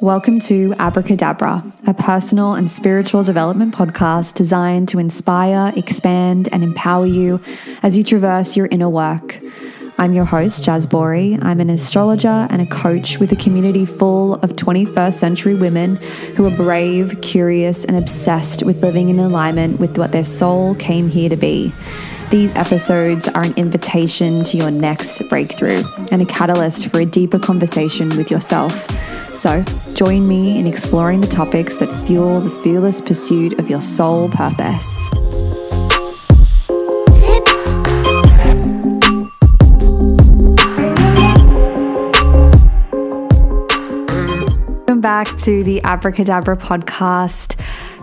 Welcome to Abracadabra, a personal and spiritual development podcast designed to inspire, expand, and empower you as you traverse your inner work. I'm your host, Jazz Bori. I'm an astrologer and a coach with a community full of 21st century women who are brave, curious, and obsessed with living in alignment with what their soul came here to be. These episodes are an invitation to your next breakthrough and a catalyst for a deeper conversation with yourself. So, join me in exploring the topics that fuel the fearless pursuit of your soul purpose. Back to the Abracadabra podcast.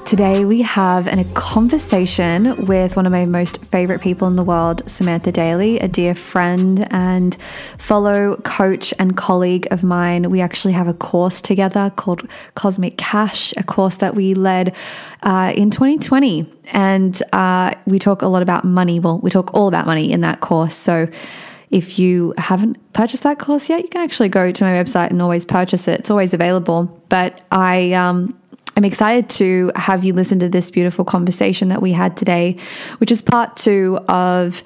Today, we have a conversation with one of my most favorite people in the world, Samantha Daly, a dear friend and fellow coach and colleague of mine. We actually have a course together called Cosmic Cash, a course that we led uh, in 2020. And uh, we talk a lot about money. Well, we talk all about money in that course. So, if you haven't purchased that course yet, you can actually go to my website and always purchase it. It's always available. But I, um, I'm excited to have you listen to this beautiful conversation that we had today, which is part two of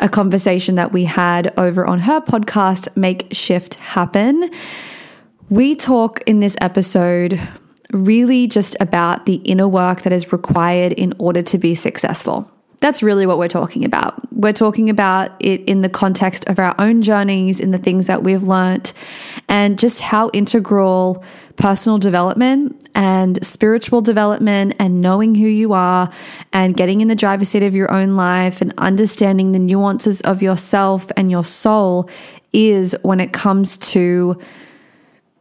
a conversation that we had over on her podcast, Make Shift Happen. We talk in this episode really just about the inner work that is required in order to be successful. That's really what we're talking about. We're talking about it in the context of our own journeys, in the things that we've learnt, and just how integral personal development and spiritual development and knowing who you are and getting in the driver's seat of your own life and understanding the nuances of yourself and your soul is when it comes to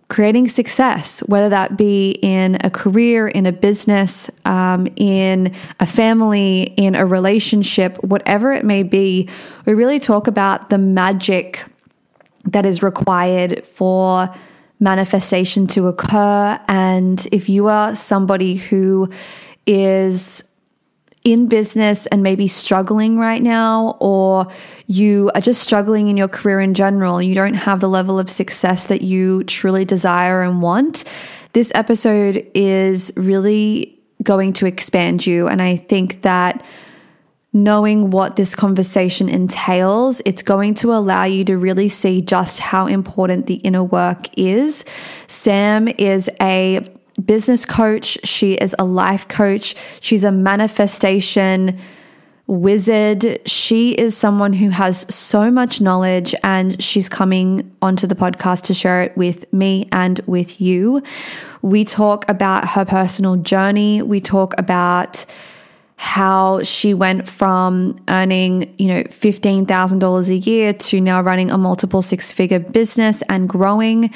creating success, whether that be in a career, in a business, um, in a family, in a relationship, whatever it may be. We really talk about the magic that is required for manifestation to occur. And if you are somebody who is in business and maybe struggling right now, or you are just struggling in your career in general, you don't have the level of success that you truly desire and want, this episode is really going to expand you. And I think that knowing what this conversation entails, it's going to allow you to really see just how important the inner work is. Sam is a business coach, she is a life coach, she's a manifestation wizard. She is someone who has so much knowledge and she's coming onto the podcast to share it with me and with you. We talk about her personal journey, we talk about how she went from earning, you know, $15,000 a year to now running a multiple six figure business and growing.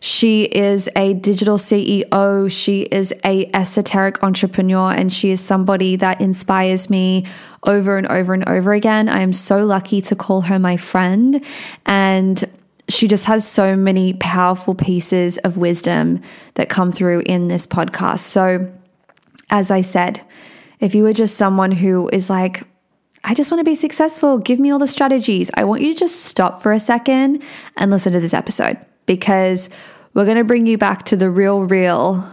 She is a digital CEO. She is a esoteric entrepreneur and she is somebody that inspires me over and over and over again. I am so lucky to call her my friend and she just has so many powerful pieces of wisdom that come through in this podcast. So, as I said, if you were just someone who is like, I just want to be successful, give me all the strategies, I want you to just stop for a second and listen to this episode because we're going to bring you back to the real, real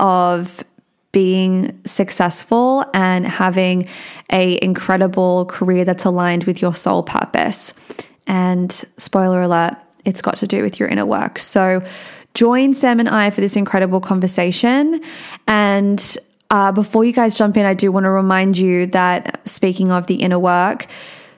of being successful and having a incredible career that's aligned with your soul purpose. And spoiler alert, it's got to do with your inner work. So join Sam and I for this incredible conversation. And uh, before you guys jump in, I do want to remind you that speaking of the inner work,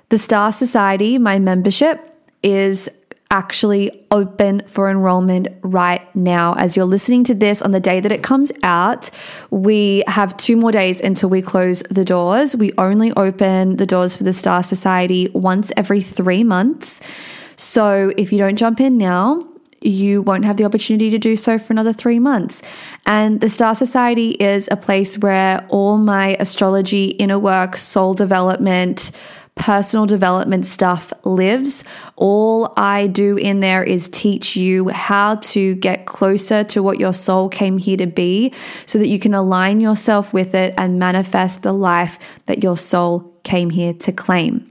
the Star Society, my membership, is actually open for enrollment right now. As you're listening to this on the day that it comes out, we have two more days until we close the doors. We only open the doors for the Star Society once every three months. So if you don't jump in now, you won't have the opportunity to do so for another three months. And the Star Society is a place where all my astrology, inner work, soul development, personal development stuff lives. All I do in there is teach you how to get closer to what your soul came here to be so that you can align yourself with it and manifest the life that your soul came here to claim.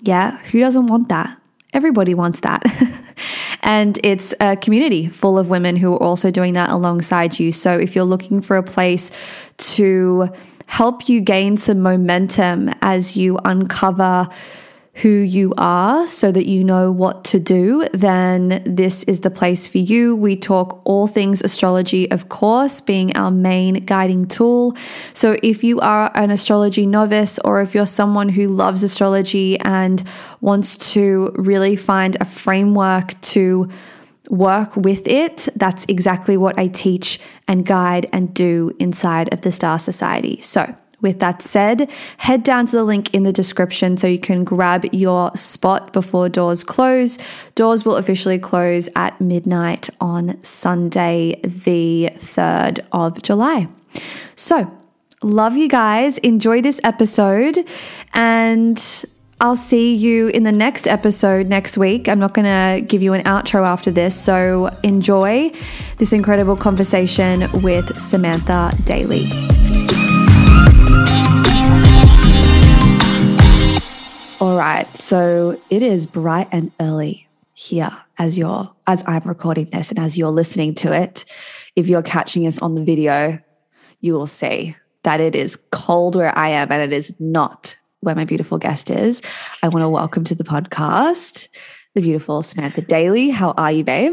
Yeah, who doesn't want that? Everybody wants that. And it's a community full of women who are also doing that alongside you. So if you're looking for a place to help you gain some momentum as you uncover who you are so that you know what to do, then this is the place for you. We talk all things astrology, of course, being our main guiding tool. So if you are an astrology novice or if you're someone who loves astrology and wants to really find a framework to work with it, that's exactly what I teach and guide and do inside of the Star Society. So, with that said, head down to the link in the description so you can grab your spot before doors close. Doors will officially close at midnight on Sunday, the 3rd of July. So, love you guys. Enjoy this episode and I'll see you in the next episode next week. I'm not going to give you an outro after this, so enjoy this incredible conversation with Samantha Daly. All right, so it is bright and early here as you're as I'm recording this and as you're listening to it. If you're catching us on the video, you will see that it is cold where I am and it is not where my beautiful guest is. I want to welcome to the podcast the beautiful Samantha Daly. How are you, babe?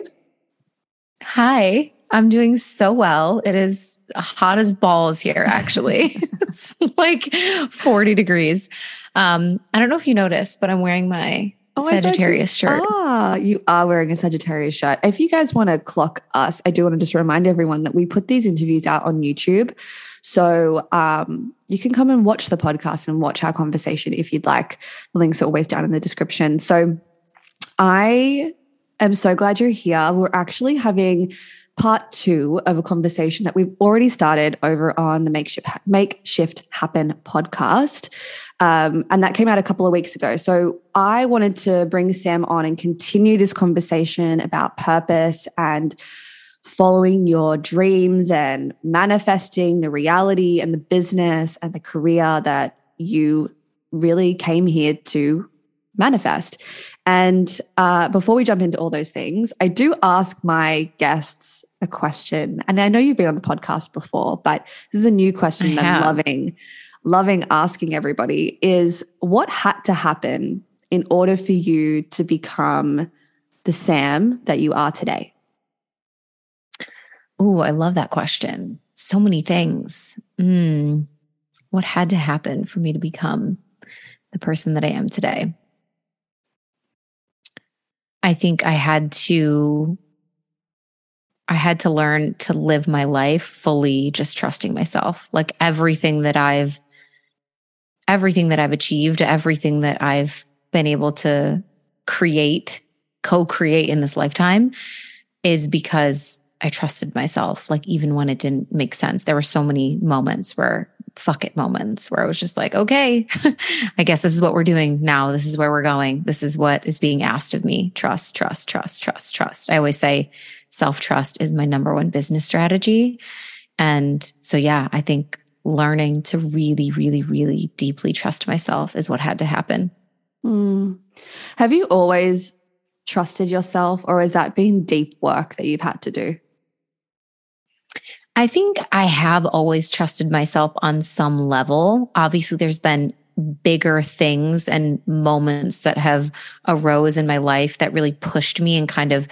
Hi, I'm doing so well. It is hot as balls here, actually. it's like 40 degrees. Um, I don't know if you noticed, but I'm wearing my oh, Sagittarius shirt. Ah, you are wearing a Sagittarius shirt. If you guys want to clock us, I do want to just remind everyone that we put these interviews out on YouTube. So um, you can come and watch the podcast and watch our conversation if you'd like. The links are always down in the description. So I am so glad you're here. We're actually having part two of a conversation that we've already started over on the Makeshift, Make Shift Happen podcast. Um, and that came out a couple of weeks ago. So I wanted to bring Sam on and continue this conversation about purpose and following your dreams and manifesting the reality and the business and the career that you really came here to manifest. And uh, before we jump into all those things, I do ask my guests a question. And I know you've been on the podcast before, but this is a new question that I'm loving, loving asking everybody is what had to happen in order for you to become the Sam that you are today? Oh, I love that question. So many things. Mm, what had to happen for me to become the person that I am today? I think I had to I had to learn to live my life fully just trusting myself. Like everything that I've everything that I've achieved, everything that I've been able to create, co-create in this lifetime is because I trusted myself. Like even when it didn't make sense. There were so many moments where fuck it moments where I was just like, okay, I guess this is what we're doing now. This is where we're going. This is what is being asked of me. Trust, trust, trust, trust, trust. I always say self trust is my number one business strategy. And so, yeah, I think learning to really, really, really deeply trust myself is what had to happen. Mm. Have you always trusted yourself, or has that been deep work that you've had to do? I think I have always trusted myself on some level. Obviously, there's been bigger things and moments that have arose in my life that really pushed me and kind of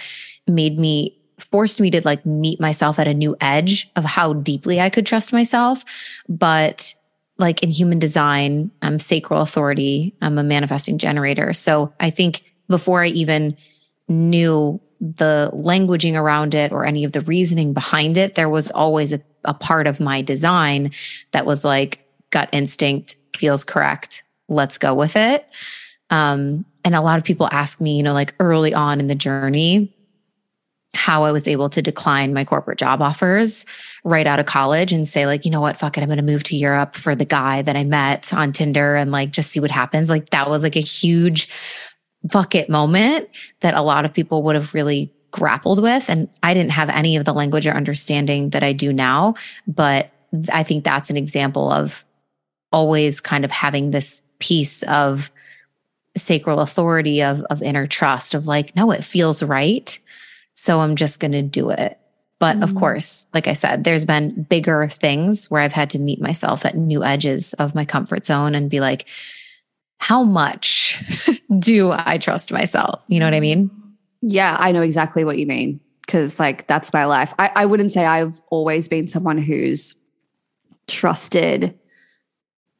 made me forced me to like meet myself at a new edge of how deeply I could trust myself. But like in human design, I'm sacral authority, I'm a manifesting generator. So I think before I even knew the languaging around it or any of the reasoning behind it, there was always a, a part of my design that was like gut instinct feels correct. Let's go with it. Um, and a lot of people ask me, you know, like early on in the journey, how I was able to decline my corporate job offers right out of college and say, like, you know what, fuck it, I'm going to move to Europe for the guy that I met on Tinder and like just see what happens. Like, that was like a huge bucket moment that a lot of people would have really grappled with. And I didn't have any of the language or understanding that I do now. But I think that's an example of always kind of having this piece of sacral authority of of inner trust of like no it feels right so i'm just going to do it but mm. of course like i said there's been bigger things where i've had to meet myself at new edges of my comfort zone and be like how much do i trust myself you know what i mean yeah i know exactly what you mean because like that's my life I, I wouldn't say i've always been someone who's trusted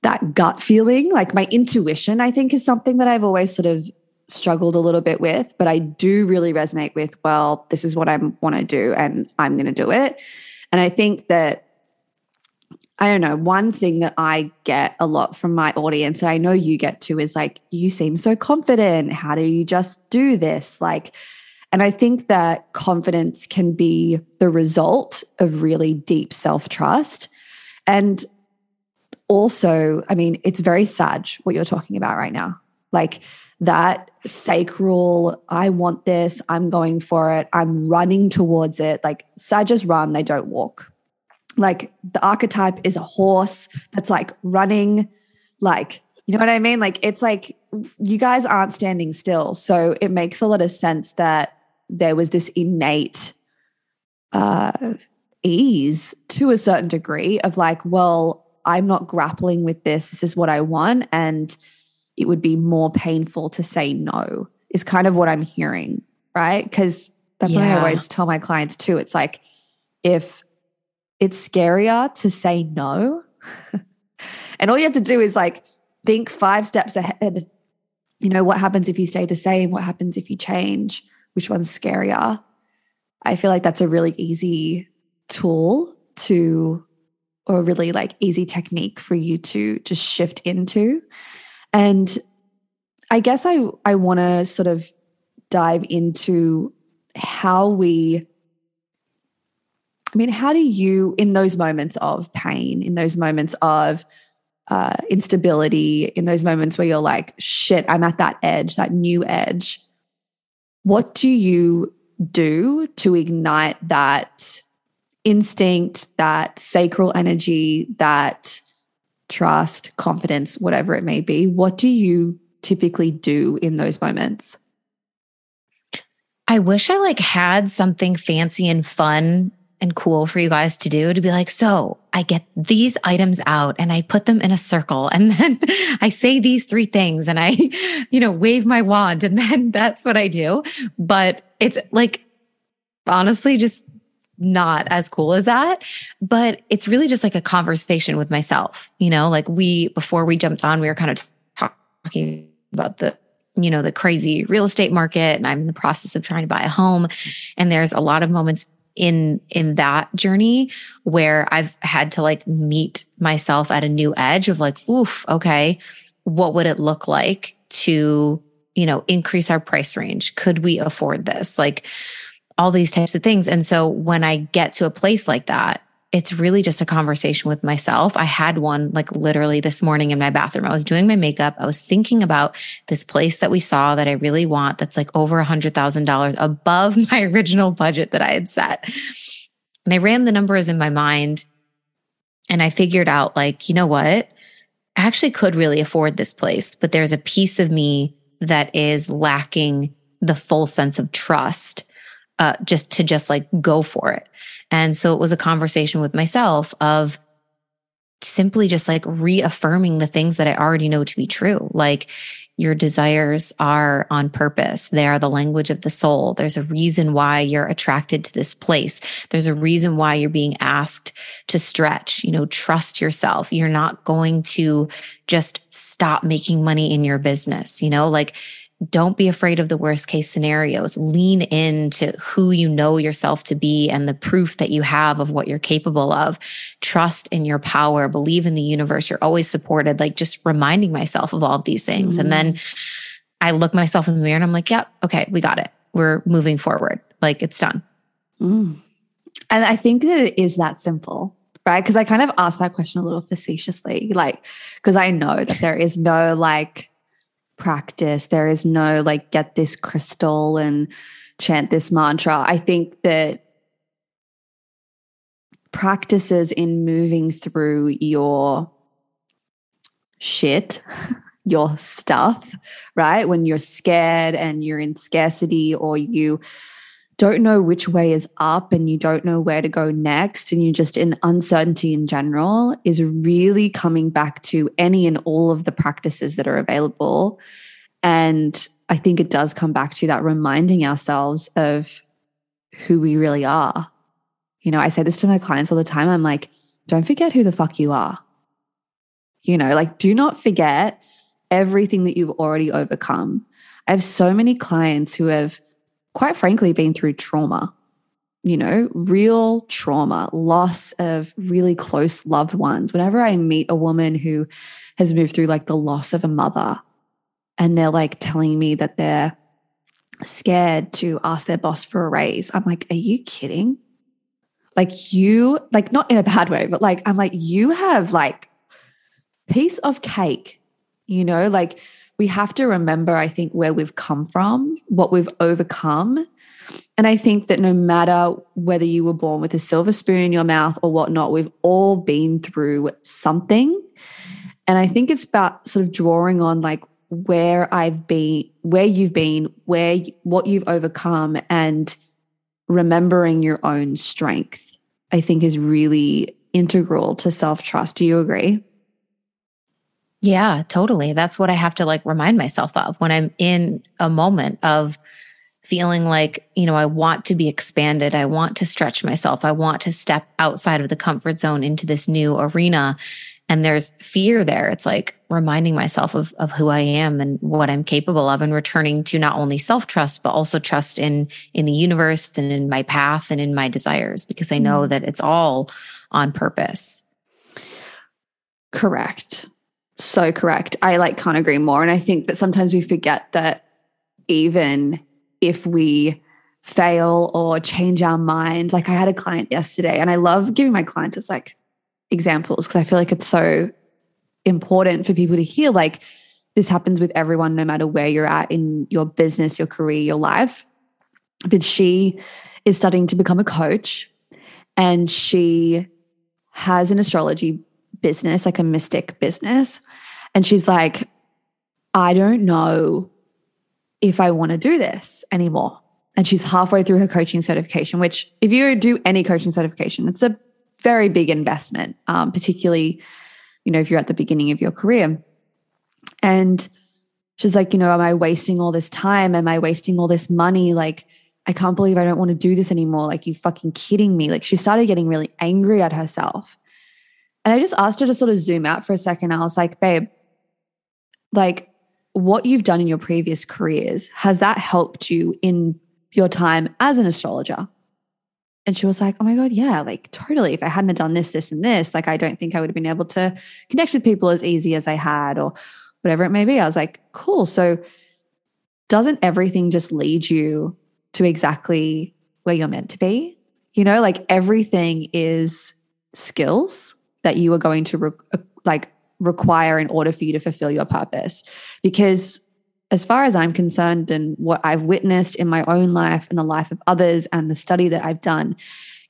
that gut feeling. Like my intuition, I think, is something that I've always sort of struggled a little bit with, but I do really resonate with, well, this is what I want to do and I'm going to do it. And I think that, I don't know, one thing that I get a lot from my audience, and I know you get too, is like, you seem so confident. How do you just do this? Like, and I think that confidence can be the result of really deep self trust. And also, I mean, it's very sad what you're talking about right now. Like that sacral, I want this, I'm going for it, I'm running towards it. Like Sags run, they don't walk. Like the archetype is a horse that's like running, like, you know what I mean? Like it's like you guys aren't standing still. So it makes a lot of sense that there was this innate uh ease to a certain degree of like, well, I'm not grappling with this. This is what I want. And it would be more painful to say no, is kind of what I'm hearing. Right. Because that's yeah. what I always tell my clients too. It's like, if it's scarier to say no, and all you have to do is like think five steps ahead. You know, what happens if you stay the same? What happens if you change? Which one's scarier? I feel like that's a really easy tool to or really like easy technique for you to just shift into. And I guess I I want to sort of dive into how we I mean, how do you, in those moments of pain, in those moments of uh, instability, in those moments where you're like, shit, I'm at that edge, that new edge, what do you do to ignite that instinct, that sacral energy, that trust, confidence, whatever it may be. What do you typically do in those moments? I wish I like had something fancy and fun and cool for you guys to do to be like, so I get these items out and I put them in a circle and then I say these three things and I, you know, wave my wand and then that's what I do. But it's like, honestly, just not as cool as that. But it's really just like a conversation with myself. You know, like we, before we jumped on, we were kind of talking about the, you know, the crazy real estate market. And I'm in the process of trying to buy a home. And there's a lot of moments in in that journey where I've had to like meet myself at a new edge of like, oof, okay, what would it look like to, you know, increase our price range? Could we afford this? Like, all these types of things. And so when I get to a place like that, it's really just a conversation with myself. I had one like literally this morning in my bathroom. I was doing my makeup. I was thinking about this place that we saw that I really want that's like over a hundred thousand dollars above my original budget that I had set. And I ran the numbers in my mind and I figured out like, you know what? I actually could really afford this place, but there's a piece of me that is lacking the full sense of trust uh, just to just like go for it. And so it was a conversation with myself of simply just like reaffirming the things that I already know to be true. Like your desires are on purpose. They are the language of the soul. There's a reason why you're attracted to this place. There's a reason why you're being asked to stretch, you know, trust yourself. You're not going to just stop making money in your business, you know, like don't be afraid of the worst case scenarios. Lean into who you know yourself to be and the proof that you have of what you're capable of. Trust in your power, believe in the universe. You're always supported. Like just reminding myself of all of these things. Mm-hmm. And then I look myself in the mirror and I'm like, yep, yeah, okay, we got it. We're moving forward. Like it's done. Mm. And I think that it is that simple right? Because I kind of asked that question a little facetiously, like, because I know that there is no like practice. There is no like get this crystal and chant this mantra. I think that practices in moving through your shit, your stuff, right? When you're scared and you're in scarcity or you don't know which way is up and you don't know where to go next and you're just in uncertainty in general is really coming back to any and all of the practices that are available. And I think it does come back to that reminding ourselves of who we really are. You know, I say this to my clients all the time. I'm like, don't forget who the fuck you are. You know, like, do not forget everything that you've already overcome. I have so many clients who have, quite frankly, been through trauma, you know, real trauma, loss of really close loved ones. Whenever I meet a woman who has moved through like the loss of a mother, and they're like telling me that they're scared to ask their boss for a raise, I'm like, are you kidding? Like, you, like, not in a bad way, but like, I'm like, you have like piece of cake, you know, like we have to remember, I think, where we've come from, what we've overcome. And I think that no matter whether you were born with a silver spoon in your mouth or whatnot, we've all been through something. And I think it's about sort of drawing on like where I've been, where you've been, where what you've overcome, and remembering your own strength, I think is really integral to self trust. Do you agree? Yeah, totally. That's what I have to like remind myself of when I'm in a moment of feeling like, you know, I want to be expanded. I want to stretch myself. I want to step outside of the comfort zone into this new arena and there's fear there it's like reminding myself of, of who i am and what i'm capable of and returning to not only self-trust but also trust in in the universe and in my path and in my desires because i know mm. that it's all on purpose correct so correct i like can't agree more and i think that sometimes we forget that even if we fail or change our mind like i had a client yesterday and i love giving my clients it's like examples because I feel like it's so important for people to hear. Like, this happens with everyone, no matter where you're at in your business, your career, your life. But she is studying to become a coach and she has an astrology business, like a mystic business. And she's like, I don't know if I want to do this anymore. And she's halfway through her coaching certification, which, if you do any coaching certification, it's a very big investment, um, particularly, you know, if you're at the beginning of your career. And she's like, you know, am I wasting all this time? Am I wasting all this money? Like, I can't believe I don't want to do this anymore. Like, you fucking kidding me. Like, she started getting really angry at herself. And I just asked her to sort of zoom out for a second. I was like, babe, like, what you've done in your previous careers, has that helped you in your time as an astrologer? And she was like, Oh my God, yeah, like totally. If I hadn't done this, this, and this, like I don't think I would have been able to connect with people as easy as I had, or whatever it may be. I was like, Cool. So doesn't everything just lead you to exactly where you're meant to be? You know, like everything is skills that you are going to re- uh, like require in order for you to fulfill your purpose. Because as far as I'm concerned, and what I've witnessed in my own life and the life of others and the study that I've done,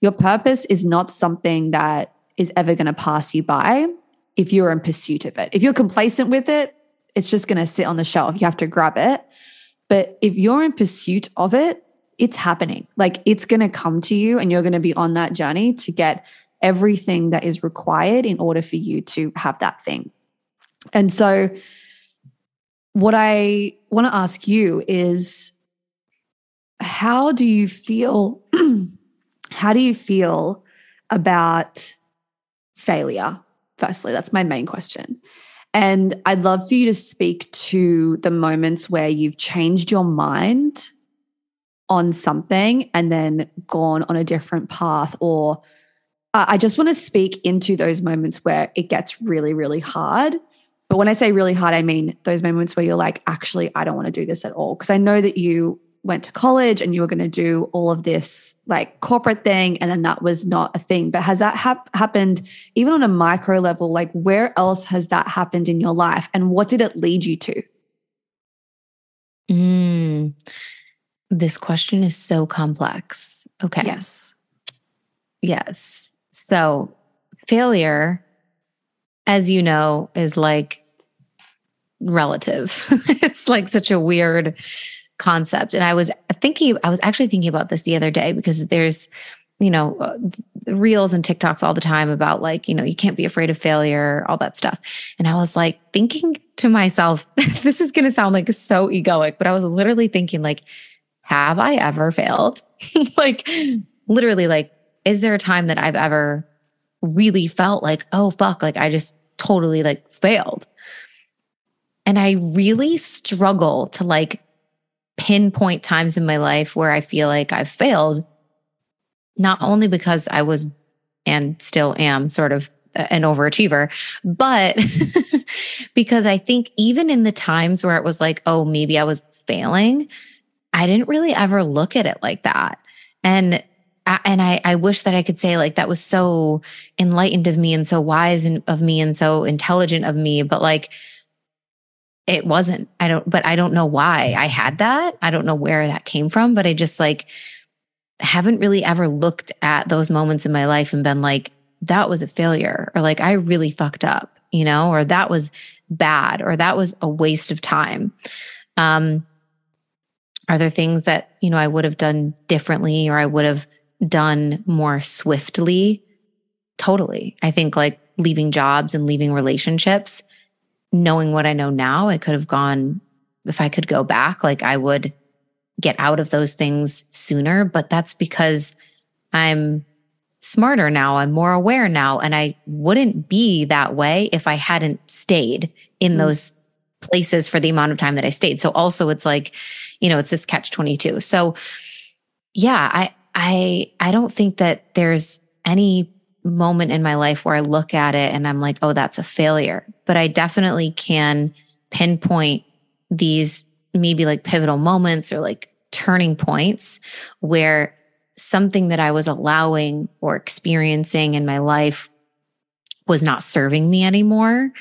your purpose is not something that is ever going to pass you by if you're in pursuit of it. If you're complacent with it, it's just going to sit on the shelf. You have to grab it. But if you're in pursuit of it, it's happening. Like it's going to come to you, and you're going to be on that journey to get everything that is required in order for you to have that thing. And so, what I want to ask you is how do you feel how do you feel about failure firstly that's my main question and i'd love for you to speak to the moments where you've changed your mind on something and then gone on a different path or i just want to speak into those moments where it gets really really hard. But when I say really hard, I mean those moments where you're like, actually, I don't want to do this at all. Because I know that you went to college and you were going to do all of this like corporate thing and then that was not a thing. But has that hap- happened even on a micro level? Like where else has that happened in your life and what did it lead you to? Mm, this question is so complex. Okay. Yes. Yes so failure as you know is like relative. it's like such a weird concept. And I was thinking, I was actually thinking about this the other day because there's, you know, uh, reels and TikToks all the time about like, you know, you can't be afraid of failure, all that stuff. And I was like thinking to myself, this is going to sound like so egoic, but I was literally thinking, like, have I ever failed? like, literally, like, is there a time that I've ever really felt like, oh, fuck, like I just totally like failed? And I really struggle to like pinpoint times in my life where I feel like I've failed, not only because I was and still am sort of an overachiever, but because I think even in the times where it was like, oh, maybe I was failing, I didn't really ever look at it like that. And and I, I wish that I could say like that was so enlightened of me and so wise and of me and so intelligent of me, but like it wasn't. I don't, but I don't know why I had that. I don't know where that came from, but I just like haven't really ever looked at those moments in my life and been like, that was a failure or like I really fucked up, you know, or that was bad or that was a waste of time. Um, are there things that, you know, I would have done differently or I would have done more swiftly? Totally. I think like leaving jobs and leaving relationships knowing what I know now, I could have gone, if I could go back, like I would get out of those things sooner. But that's because I'm smarter now. I'm more aware now. And I wouldn't be that way if I hadn't stayed in mm-hmm. those places for the amount of time that I stayed. So also it's like, you know, it's this catch 22. So yeah, I, I, I don't think that there's any moment in my life where I look at it and I'm like, oh, that's a failure. But I definitely can pinpoint these maybe like pivotal moments or like turning points where something that I was allowing or experiencing in my life was not serving me anymore.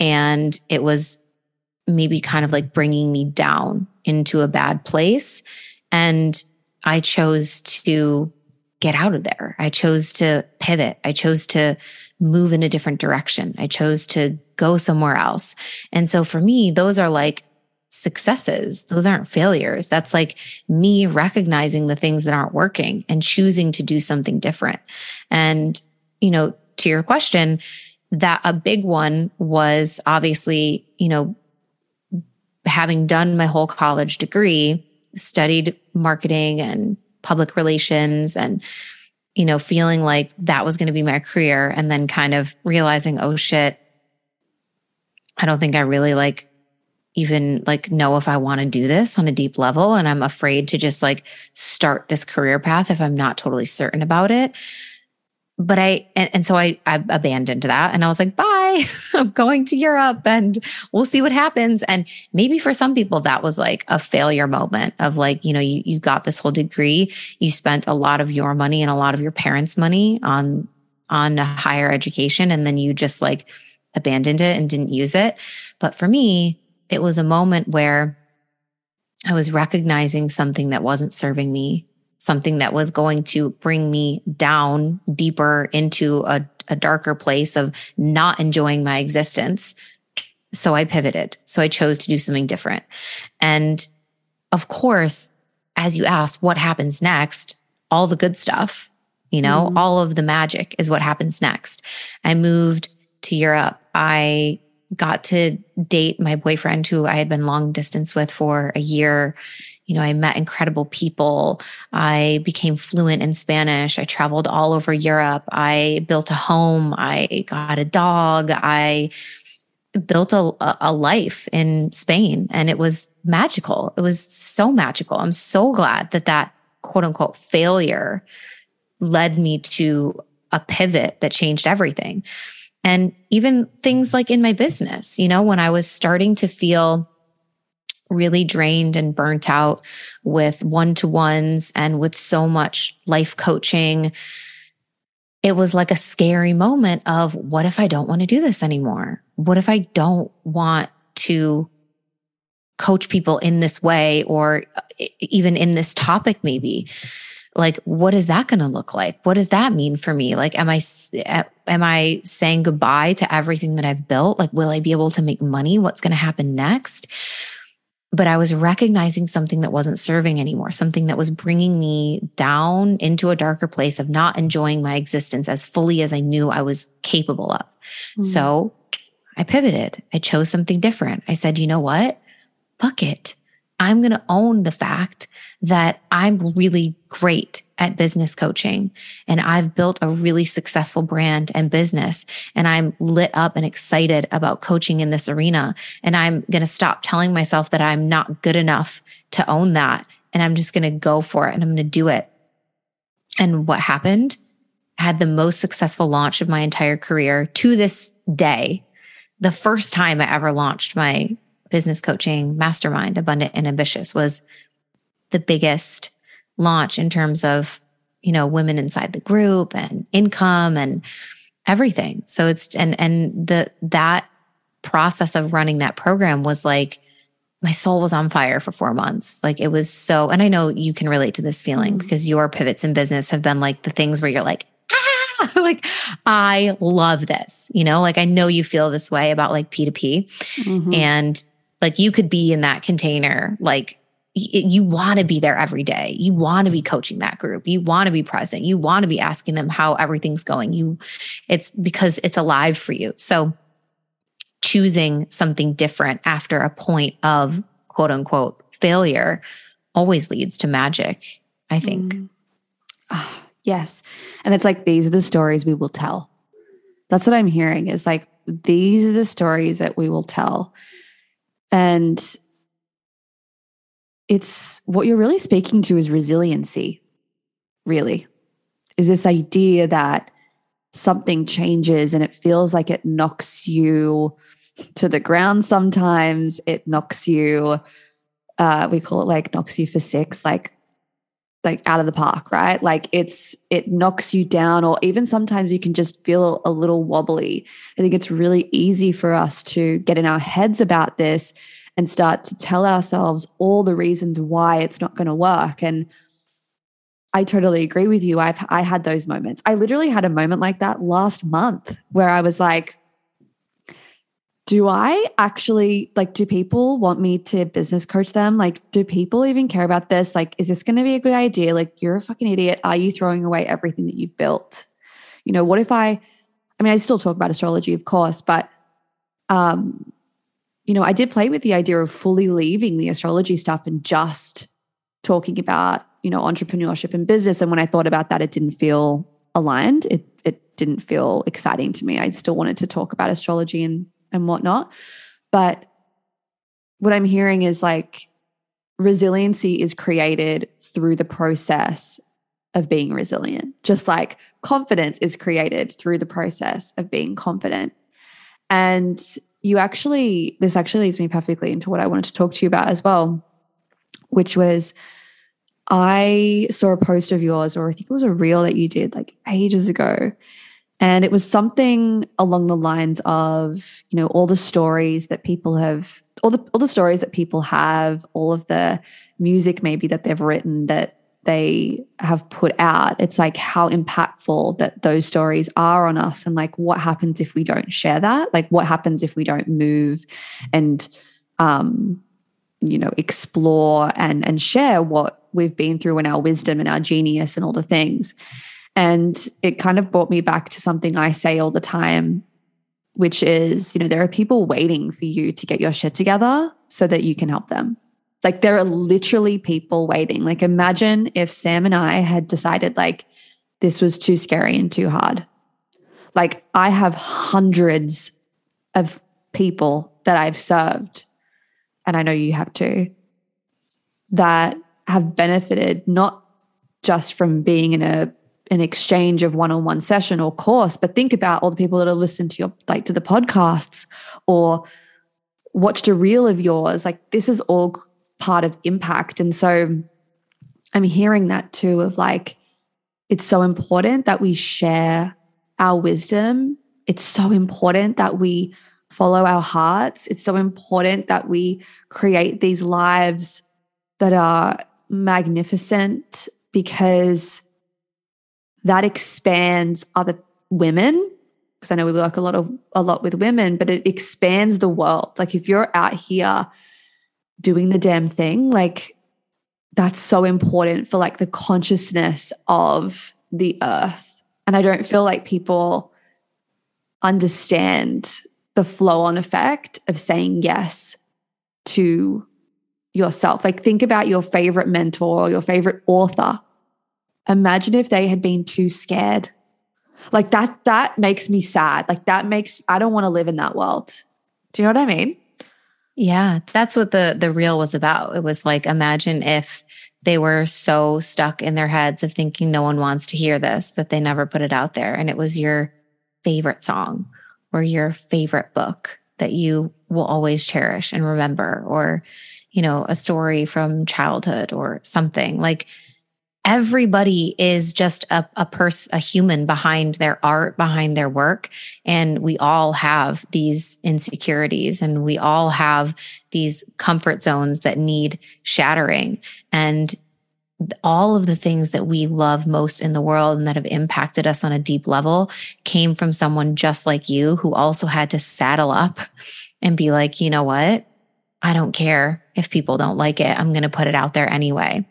And it was maybe kind of like bringing me down into a bad place. And I chose to get out of there. I chose to pivot. I chose to move in a different direction. I chose to go somewhere else. And so for me, those are like successes. Those aren't failures. That's like me recognizing the things that aren't working and choosing to do something different. And, you know, to your question, that a big one was obviously, you know, having done my whole college degree, studied marketing and public relations and you know feeling like that was going to be my career and then kind of realizing oh shit i don't think i really like even like know if i want to do this on a deep level and i'm afraid to just like start this career path if i'm not totally certain about it but I and, and, so I I abandoned that and I was like, bye, I'm going to Europe and we'll see what happens. And maybe for some people that was like a failure moment of like, you know, you you got this whole degree, you spent a lot of your money and a lot of your parents' money on on higher education, and then you just like abandoned it and didn't use it. But for me, it was a moment where I was recognizing something that wasn't serving me something that was going to bring me down deeper into a, a darker place of not enjoying my existence. So I pivoted. So I chose to do something different. And of course, as you asked, what happens next? All the good stuff, you know, mm all of the magic is what happens next. I moved to Europe. I got to date my boyfriend who I had been long distance with for a year you know, I met incredible people. I became fluent in Spanish. I traveled all over Europe. I built a home. I got a dog. I built a, a life in Spain and it was magical. It was so magical. I'm so glad that that quote unquote failure led me to a pivot that changed everything. And even things mm-hmm. like in my business, you know, when I was starting to feel really drained and burnt out with one to ones and with so much life coaching. It was like a scary moment of what if I don't want to do this anymore? What if I don't want to coach people in this way or even in this topic, maybe? like what is that going to look like what does that mean for me like am i am i saying goodbye to everything that i've built like will i be able to make money what's going to happen next but i was recognizing something that wasn't serving anymore something that was bringing me down into a darker place of not enjoying my existence as fully as i knew i was capable of. Mm-hmm. so i pivoted. I chose something different. I said you know what? Fuck it. I'm going to own the fact that I'm really great at business coaching and I've built a really successful brand and business and I'm lit up and excited about coaching in this arena. And I'm going to stop telling myself that I'm not good enough to own that. And I'm just going to go for it and I'm going to do it. And what happened? I had the most successful launch of my entire career to this day. The first time I ever launched my business coaching mastermind, Abundant and Ambitious, was the biggest launch in terms of, you know, women inside the group and income and everything. So it's and and the that process of running that program was like my soul was on fire for 4 months. Like it was so and I know you can relate to this feeling mm-hmm. because your pivots in business have been like the things where you're like ah! like I love this. You know, like I know you feel this way about like P2P mm-hmm. and like you could be in that container like you want to be there every day. You want to be coaching that group. You want to be present. You want to be asking them how everything's going. You it's because it's alive for you. So choosing something different after a point of quote unquote failure always leads to magic, I think. Mm. Oh, yes. And it's like these are the stories we will tell. That's what I'm hearing is like these are the stories that we will tell. And it's what you're really speaking to is resiliency, really, is this idea that something changes and it feels like it knocks you to the ground sometimes. It knocks you, uh, we call it like knocks you for six, like like out of the park, right? Like it's it knocks you down, or even sometimes you can just feel a little wobbly. I think it's really easy for us to get in our heads about this and start to tell ourselves all the reasons why it's not going to work. And I totally agree with you. I've I had those moments. I literally had a moment like that last month where I was like, do I actually like do people want me to business coach them? Like, do people even care about this? Like, is this going to be a good idea? Like, you're a fucking idiot. Are you throwing away everything that you've built? You know, what if I I mean, I still talk about astrology, of course, but um you know, I did play with the idea of fully leaving the astrology stuff and just talking about, you know, entrepreneurship and business. And when I thought about that, it didn't feel aligned. It it didn't feel exciting to me. I still wanted to talk about astrology and and whatnot. But what I'm hearing is like resiliency is created through the process of being resilient, just like confidence is created through the process of being confident. And you actually, this actually leads me perfectly into what I wanted to talk to you about as well, which was I saw a post of yours, or I think it was a reel that you did like ages ago. And it was something along the lines of, you know, all the stories that people have, all the all the stories that people have, all of the music maybe that they've written that they have put out it's like how impactful that those stories are on us and like what happens if we don't share that? Like what happens if we don't move and um you know explore and and share what we've been through and our wisdom and our genius and all the things? And it kind of brought me back to something i say all the time which is you know there are people waiting for you to get your shit together so that you can help them like there are literally people waiting. Like imagine if Sam and I had decided like this was too scary and too hard. Like I have hundreds of people that I've served, and I know you have too, that have benefited not just from being in a an exchange of one-on-one session or course, but think about all the people that have listened to your like to the podcasts or watched a reel of yours. Like this is all part of impact. And so I'm hearing that too of like, it's so important that we share our wisdom. It's so important that we follow our hearts. It's so important that we create these lives that are magnificent because that expands other women because I know we work a lot of a lot with women, but it expands the world. Like if you're out here doing the damn thing, like that's so important for like the consciousness of the earth. And I don't feel like people understand the flow on effect of saying yes to yourself. Like, think about your favorite mentor or your favorite author. Imagine if they had been too scared. Like that, that makes me sad. Like that makes, I don't want to live in that world. Do you know what I mean? Yeah, that's what the the reel was about. It was like imagine if they were so stuck in their heads of thinking no one wants to hear this that they never put it out there and it was your favorite song or your favorite book that you will always cherish and remember or you know a story from childhood or something like everybody is just a, a person a human behind their art behind their work and we all have these insecurities and we all have these comfort zones that need shattering and all of the things that we love most in the world and that have impacted us on a deep level came from someone just like you who also had to saddle up and be like, you know what? I don't care if people don't like it. I'm going to put it out there anyway.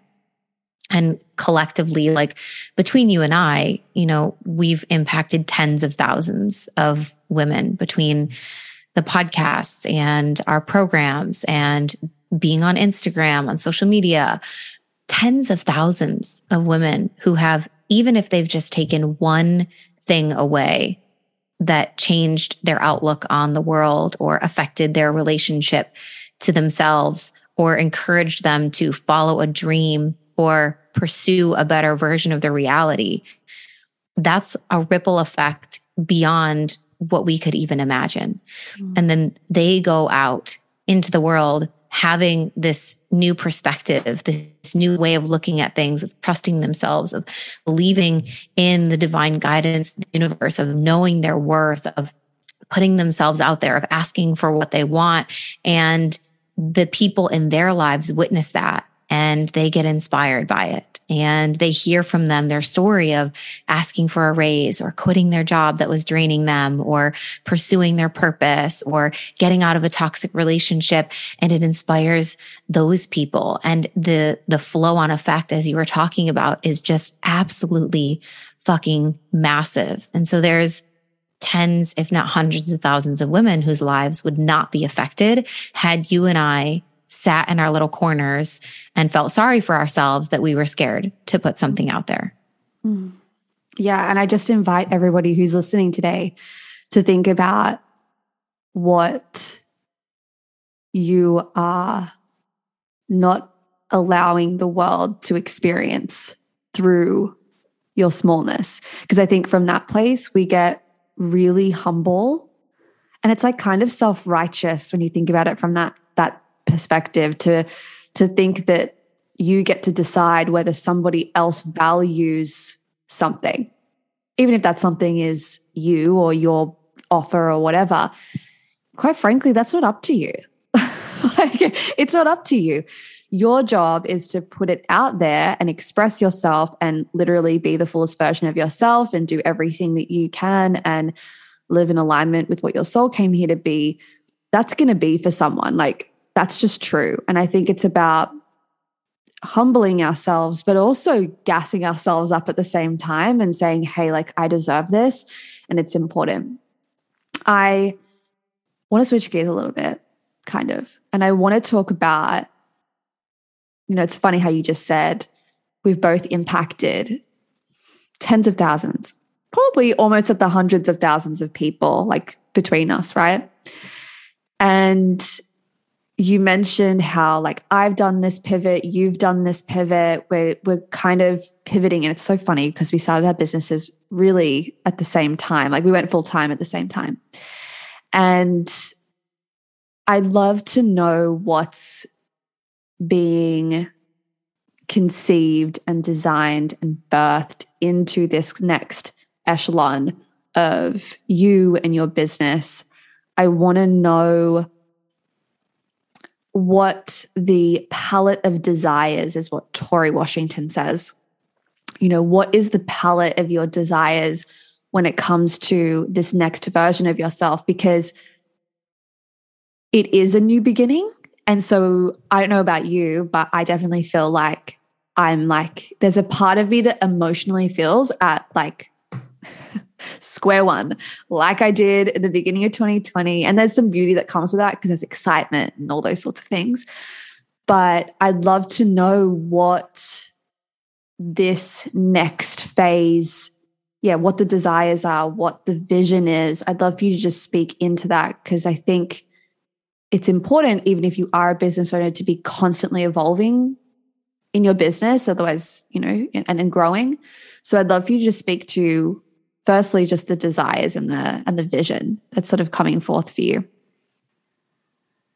And collectively, like between you and I, you know, we've impacted tens of thousands of women between the podcasts and our programs and being on Instagram, on social media, tens of thousands of women who have, even if they've just taken one thing away that changed their outlook on the world or affected their relationship to themselves or encouraged them to follow a dream or pursue a better version of the reality. That's a ripple effect beyond what we could even imagine. Mm. And then they go out into the world having this new perspective, this new way of looking at things, of trusting themselves, of believing in the divine guidance, the universe, of knowing their worth, of putting themselves out there, of asking for what they want. And the people in their lives witness that and they get inspired by it. And they hear from them their story of asking for a raise or quitting their job that was draining them or pursuing their purpose or getting out of a toxic relationship. And it inspires those people. And the the flow on effect as you were talking about is just absolutely fucking massive. And so there's tens if not hundreds of thousands of women whose lives would not be affected had you and I sat in our little corners and felt sorry for ourselves that we were scared to put something out there. Mm. Yeah. And I just invite everybody who's listening today to think about what you are not allowing the world to experience through your smallness. Because I think from that place, we get really humble. And it's like kind of self righteous when you think about it from that, that perspective to to think that you get to decide whether somebody else values something even if that something is you or your offer or whatever. Quite frankly that's not up to you. Like it's not up to you. Your job is to put it out there and express yourself and literally be the fullest version of yourself and do everything that you can and live in alignment with what your soul came here to be. That's going to be for someone. Like that's just true. And I think it's about humbling ourselves, but also gassing ourselves up at the same time and saying, hey, like, I deserve this and it's important. I want to switch gears a little bit, kind of. And I want to talk about, you know, it's funny how you just said we've both impacted tens of thousands, probably almost at the hundreds of thousands of people, like between us, right? And you mentioned how like I've done this pivot, you've done this pivot. We're we're kind of pivoting, and it's so funny because we started our businesses really at the same time. Like we went full time at the same time, and I'd love to know what's being conceived and designed and birthed into this next echelon of you and your business. I want to know what the palette of desires is what Tori Washington says. you know, what is the palette of your desires when it comes to this next version of yourself? Because it is a new beginning. And so I don't know about you, but I definitely feel like I'm like, there's a part of me that emotionally feels at like square one, like I did in the beginning of 2020. And there's some beauty that comes with that because there's excitement and all those sorts of things. But I'd love to know what this next phase, yeah, what the desires are, what the vision is. I'd love for you to just speak into that because I think it's important, even if you are a business owner, to be constantly evolving in your business, otherwise, you know, and, and growing. So I'd love for you to just speak to firstly just the desires and the and the vision that's sort of coming forth for you.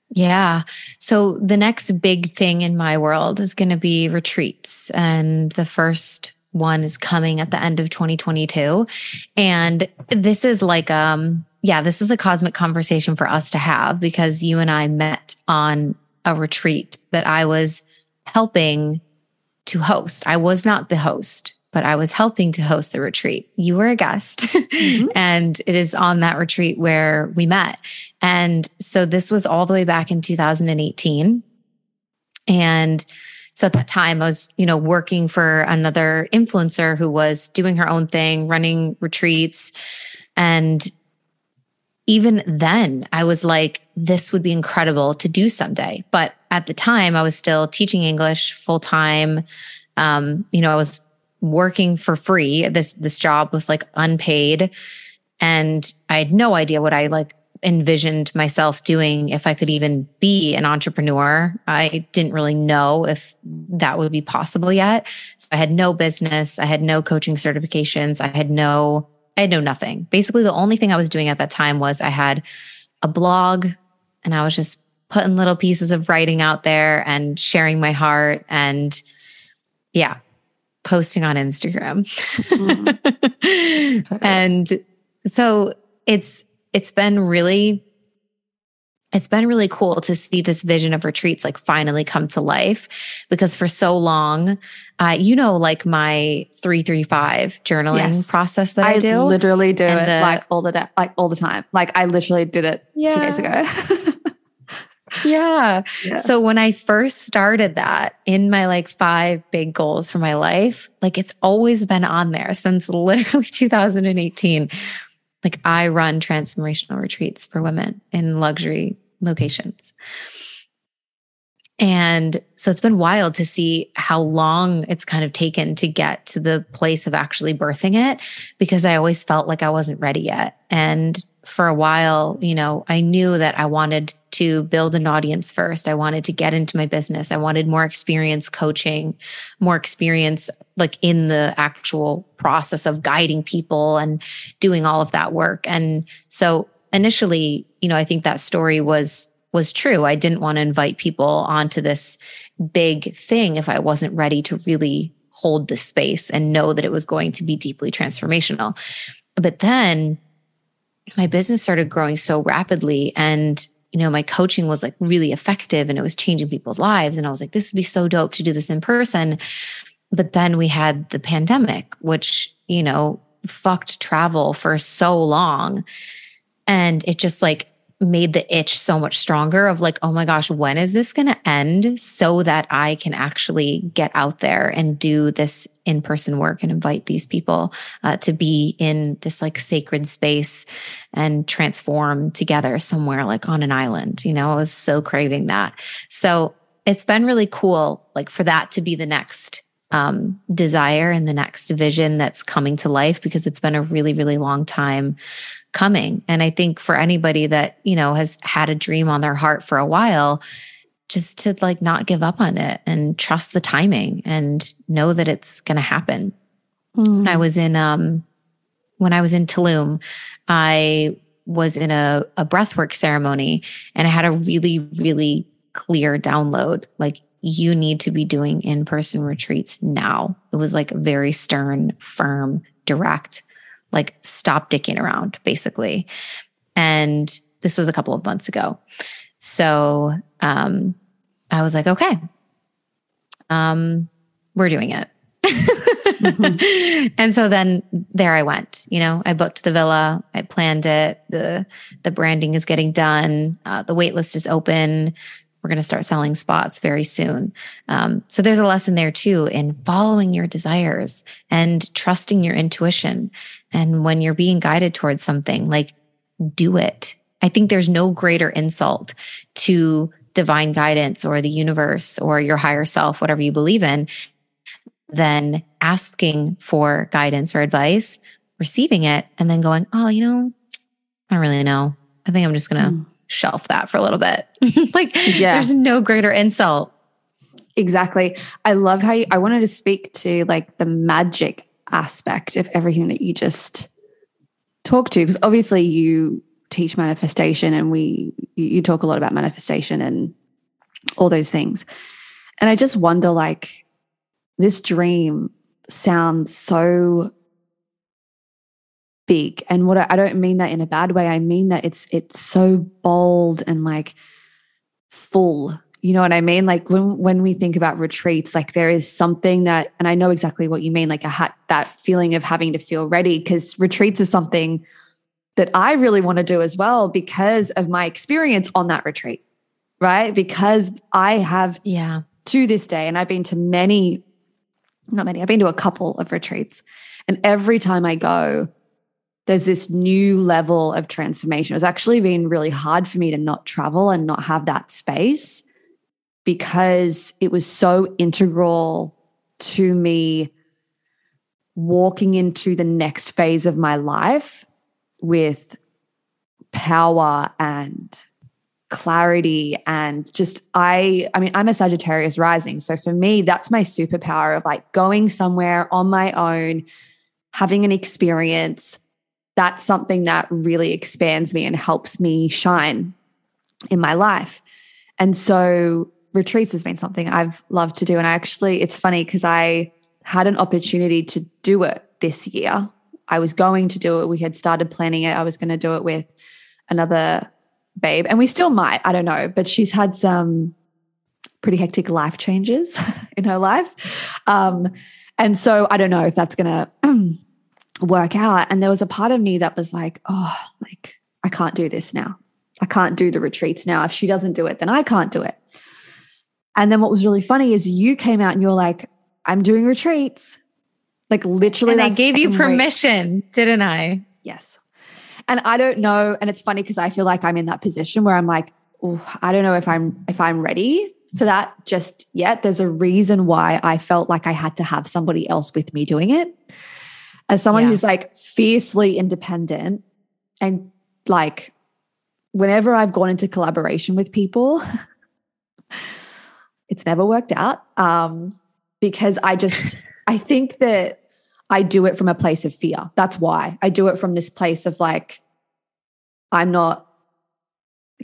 Yeah. So the next big thing in my world is going to be retreats. And the first one is coming at the end of 2022. And this is like, um, yeah, this is a cosmic conversation for us to have because you and I met on a retreat that I was helping to host. I was not the host but I was helping to host the retreat. You were a guest, mm-hmm. and it is on that retreat where we met. And so this was all the way back in 2018. And so at that time, I was, you know, working for another influencer who was doing her own thing, running retreats. And even then, I was like, this would be incredible to do someday. But at the time, I was still teaching English full time. Um, you know, I was working for free. This this job was like unpaid and I had no idea what I like envisioned myself doing if I could even be an entrepreneur. I didn't really know if that would be possible yet. So I had no business, I had no coaching certifications, I had no I had no nothing. Basically the only thing I was doing at that time was I had a blog and I was just putting little pieces of writing out there and sharing my heart and yeah, posting on Instagram. Mm. and so it's it's been really it's been really cool to see this vision of retreats like finally come to life because for so long uh, you know like my 335 journaling yes. process that I, do. I do literally do and it the, like all the day like all the time like I literally did it yeah. 2 days ago yeah. yeah. So when I first started that in my like five big goals for my life, like it's always been on there since literally 2018. Like I run transformational retreats for women in luxury locations. And so it's been wild to see how long it's kind of taken to get to the place of actually birthing it because I always felt like I wasn't ready yet. And for a while, you know, I knew that I wanted to build an audience first. I wanted to get into my business. I wanted more experience coaching, more experience like in the actual process of guiding people and doing all of that work. And so initially, you know, I think that story was was true. I didn't want to invite people onto this big thing if I wasn't ready to really hold the space and know that it was going to be deeply transformational. But then my business started growing so rapidly and you know, my coaching was like really effective and it was changing people's lives. And I was like, this would be so dope to do this in person. But then we had the pandemic, which, you know, fucked travel for so long. And it just like made the itch so much stronger of like, oh my gosh, when is this going to end so that I can actually get out there and do this in person work and invite these people uh, to be in this like sacred space and transform together somewhere like on an island. You know, I was so craving that. So it's been really cool, like for that to be the next um, desire and the next vision that's coming to life because it's been a really, really long time coming. And I think for anybody that, you know, has had a dream on their heart for a while, just to like not give up on it and trust the timing and know that it's going to happen. Mm. When I was in um when I was in Tulum, I was in a a breathwork ceremony and I had a really really clear download like you need to be doing in-person retreats now. It was like very stern, firm, direct like stop dicking around basically and this was a couple of months ago so um i was like okay um we're doing it and so then there I went. You know, I booked the villa, I planned it. the The branding is getting done. Uh, the wait list is open. We're going to start selling spots very soon. Um, so there's a lesson there too in following your desires and trusting your intuition. And when you're being guided towards something, like do it. I think there's no greater insult to divine guidance or the universe or your higher self, whatever you believe in, than asking for guidance or advice, receiving it, and then going, oh, you know, I don't really know. I think I'm just going to mm. Shelf that for a little bit. like, yeah. there's no greater insult. Exactly. I love how you, I wanted to speak to like the magic aspect of everything that you just talked to, because obviously you teach manifestation and we you talk a lot about manifestation and all those things and i just wonder like this dream sounds so big and what I, I don't mean that in a bad way. I mean that it's it's so bold and like full. You know what i mean? Like when when we think about retreats like there is something that and i know exactly what you mean like a hat that feeling of having to feel ready because retreats is something that I really want to do as well because of my experience on that retreat, right? Because I have, yeah, to this day, and I've been to many, not many, I've been to a couple of retreats. And every time I go, there's this new level of transformation. It's actually been really hard for me to not travel and not have that space because it was so integral to me walking into the next phase of my life with power and clarity and just I I mean I'm a Sagittarius rising so for me that's my superpower of like going somewhere on my own having an experience that's something that really expands me and helps me shine in my life and so retreats has been something I've loved to do and I actually it's funny because I had an opportunity to do it this year I was going to do it. We had started planning it. I was going to do it with another babe, and we still might. I don't know, but she's had some pretty hectic life changes in her life. Um, and so I don't know if that's going to work out. And there was a part of me that was like, oh, like, I can't do this now. I can't do the retreats now. If she doesn't do it, then I can't do it. And then what was really funny is you came out and you're like, I'm doing retreats. Like literally, and I gave you permission, week. didn't I? Yes. And I don't know. And it's funny because I feel like I'm in that position where I'm like, oh, I don't know if I'm if I'm ready for that just yet. There's a reason why I felt like I had to have somebody else with me doing it. As someone yeah. who's like fiercely independent and like whenever I've gone into collaboration with people, it's never worked out. Um, because I just I think that I do it from a place of fear. That's why I do it from this place of like, I'm not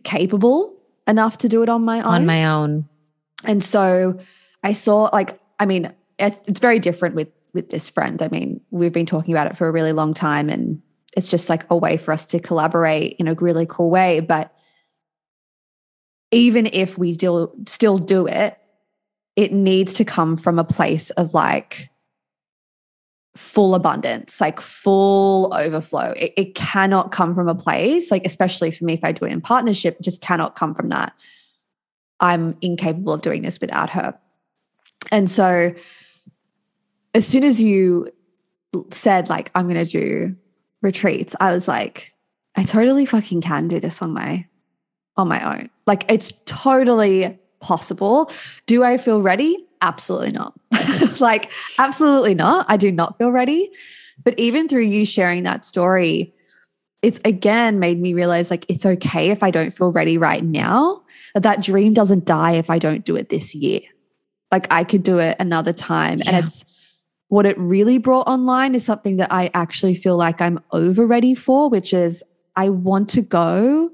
capable enough to do it on my own. On my own. And so I saw like, I mean, it's very different with with this friend. I mean, we've been talking about it for a really long time and it's just like a way for us to collaborate in a really cool way. But even if we still still do it, it needs to come from a place of like full abundance, like full overflow. It, it, cannot come from a place, like, especially for me, if I do it in partnership, it just cannot come from that. I'm incapable of doing this without her. And so, as soon as you said, like, I'm going to do retreats, I was like, I totally fucking can do this on my on my own. Like it's totally possible. Do I feel ready? Absolutely not. like, absolutely not. I do not feel ready. But even through you sharing that story, it's again made me realize like it's okay if I don't feel ready right now. That that dream doesn't die if I don't do it this year. Like I could do it another time. Yeah. And it's what it really brought online is something that I actually feel like I'm over ready for, which is I want to go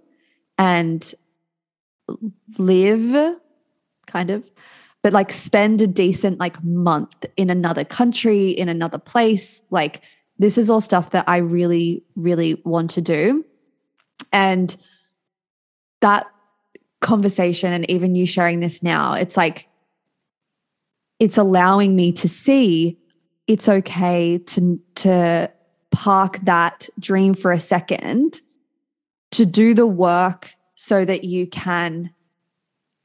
and live kind of but like spend a decent like month in another country in another place. Like this is all stuff that i really really want to do. And that conversation and even you sharing this now it's like it's allowing me to see it's okay to to park that dream for a second to do the work so that you can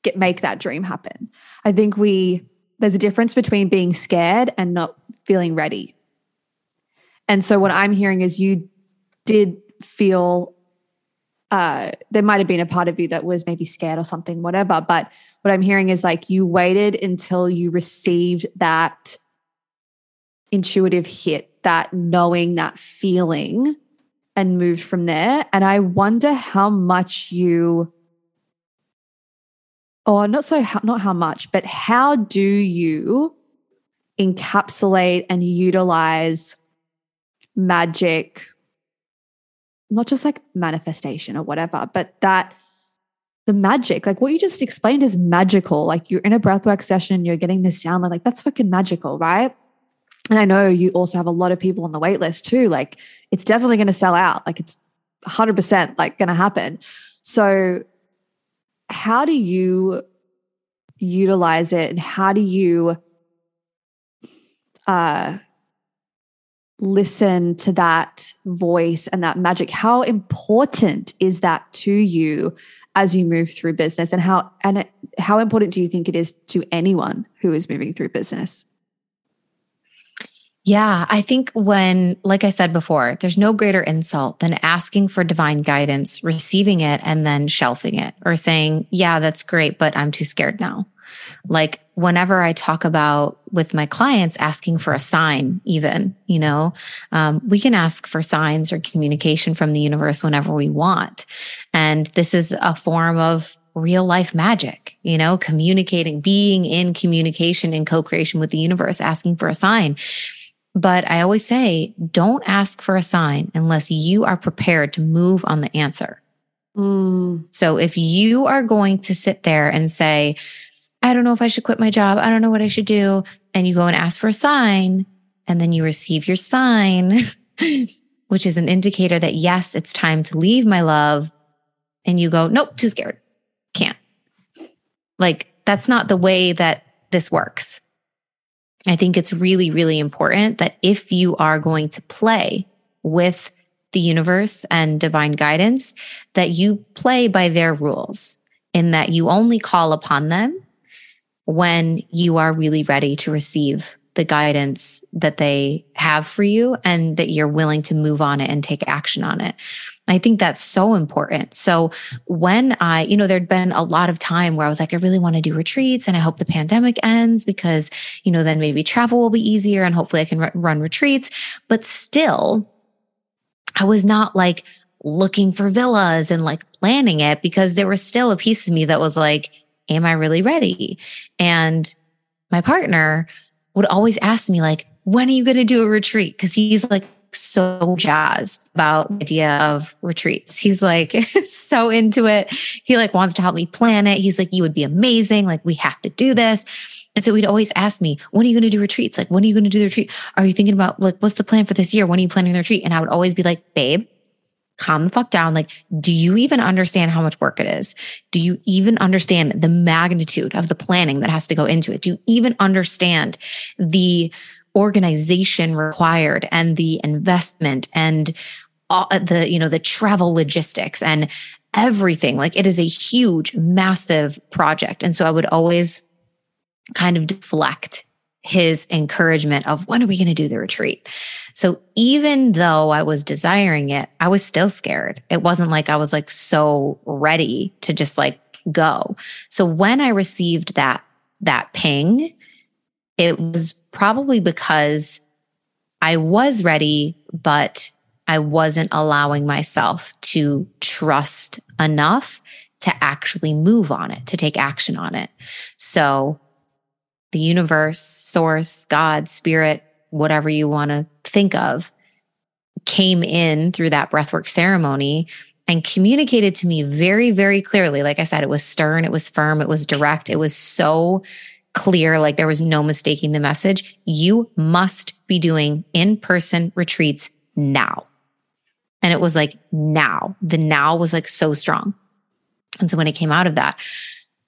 get make that dream happen. I think we there's a difference between being scared and not feeling ready. And so what I'm hearing is you did feel uh, there might have been a part of you that was maybe scared or something, whatever. But what I'm hearing is like you waited until you received that intuitive hit, that knowing, that feeling, and moved from there. And I wonder how much you, or not so, not how much, but how do you encapsulate and utilize magic, not just like manifestation or whatever, but that the magic, like what you just explained is magical. Like you're in a breathwork session, you're getting this download, like that's fucking magical, right? And I know you also have a lot of people on the wait list too. Like it's definitely going to sell out. Like it's 100% like going to happen. So how do you utilize it and how do you uh listen to that voice and that magic how important is that to you as you move through business and how and how important do you think it is to anyone who is moving through business yeah, I think when, like I said before, there's no greater insult than asking for divine guidance, receiving it, and then shelving it or saying, Yeah, that's great, but I'm too scared now. Like whenever I talk about with my clients asking for a sign, even, you know, um, we can ask for signs or communication from the universe whenever we want. And this is a form of real life magic, you know, communicating, being in communication in co creation with the universe, asking for a sign. But I always say, don't ask for a sign unless you are prepared to move on the answer. Mm. So if you are going to sit there and say, I don't know if I should quit my job. I don't know what I should do. And you go and ask for a sign, and then you receive your sign, which is an indicator that, yes, it's time to leave my love. And you go, nope, too scared. Can't. Like, that's not the way that this works. I think it's really, really important that if you are going to play with the universe and divine guidance, that you play by their rules in that you only call upon them when you are really ready to receive the guidance that they have for you and that you're willing to move on it and take action on it. I think that's so important. So when I, you know, there'd been a lot of time where I was like, I really want to do retreats and I hope the pandemic ends because, you know, then maybe travel will be easier and hopefully I can r- run retreats. But still, I was not like looking for villas and like planning it because there was still a piece of me that was like, am I really ready? And my partner would always ask me, like, when are you going to do a retreat? Because he's like so jazzed about the idea of retreats. He's like so into it. He like wants to help me plan it. He's like, you would be amazing. Like, we have to do this. And so we'd always ask me, when are you going to do retreats? Like, when are you going to do the retreat? Are you thinking about like, what's the plan for this year? When are you planning the retreat? And I would always be like, babe, calm the fuck down. Like, do you even understand how much work it is? Do you even understand the magnitude of the planning that has to go into it? Do you even understand the organization required and the investment and all uh, the, you know, the travel logistics and everything? Like, it is a huge, massive project. And so I would always kind of deflect his encouragement of when are we going to do the retreat? So even though I was desiring it, I was still scared. It wasn't like I was like so ready to just like go. So when I received that that ping, it was probably because I was ready, but I wasn't allowing myself to trust enough to actually move on it, to take action on it. So the universe, source, God, spirit, whatever you want to think of, came in through that breathwork ceremony and communicated to me very, very clearly. Like I said, it was stern, it was firm, it was direct, it was so clear, like there was no mistaking the message. You must be doing in person retreats now. And it was like now. The now was like so strong. And so when it came out of that,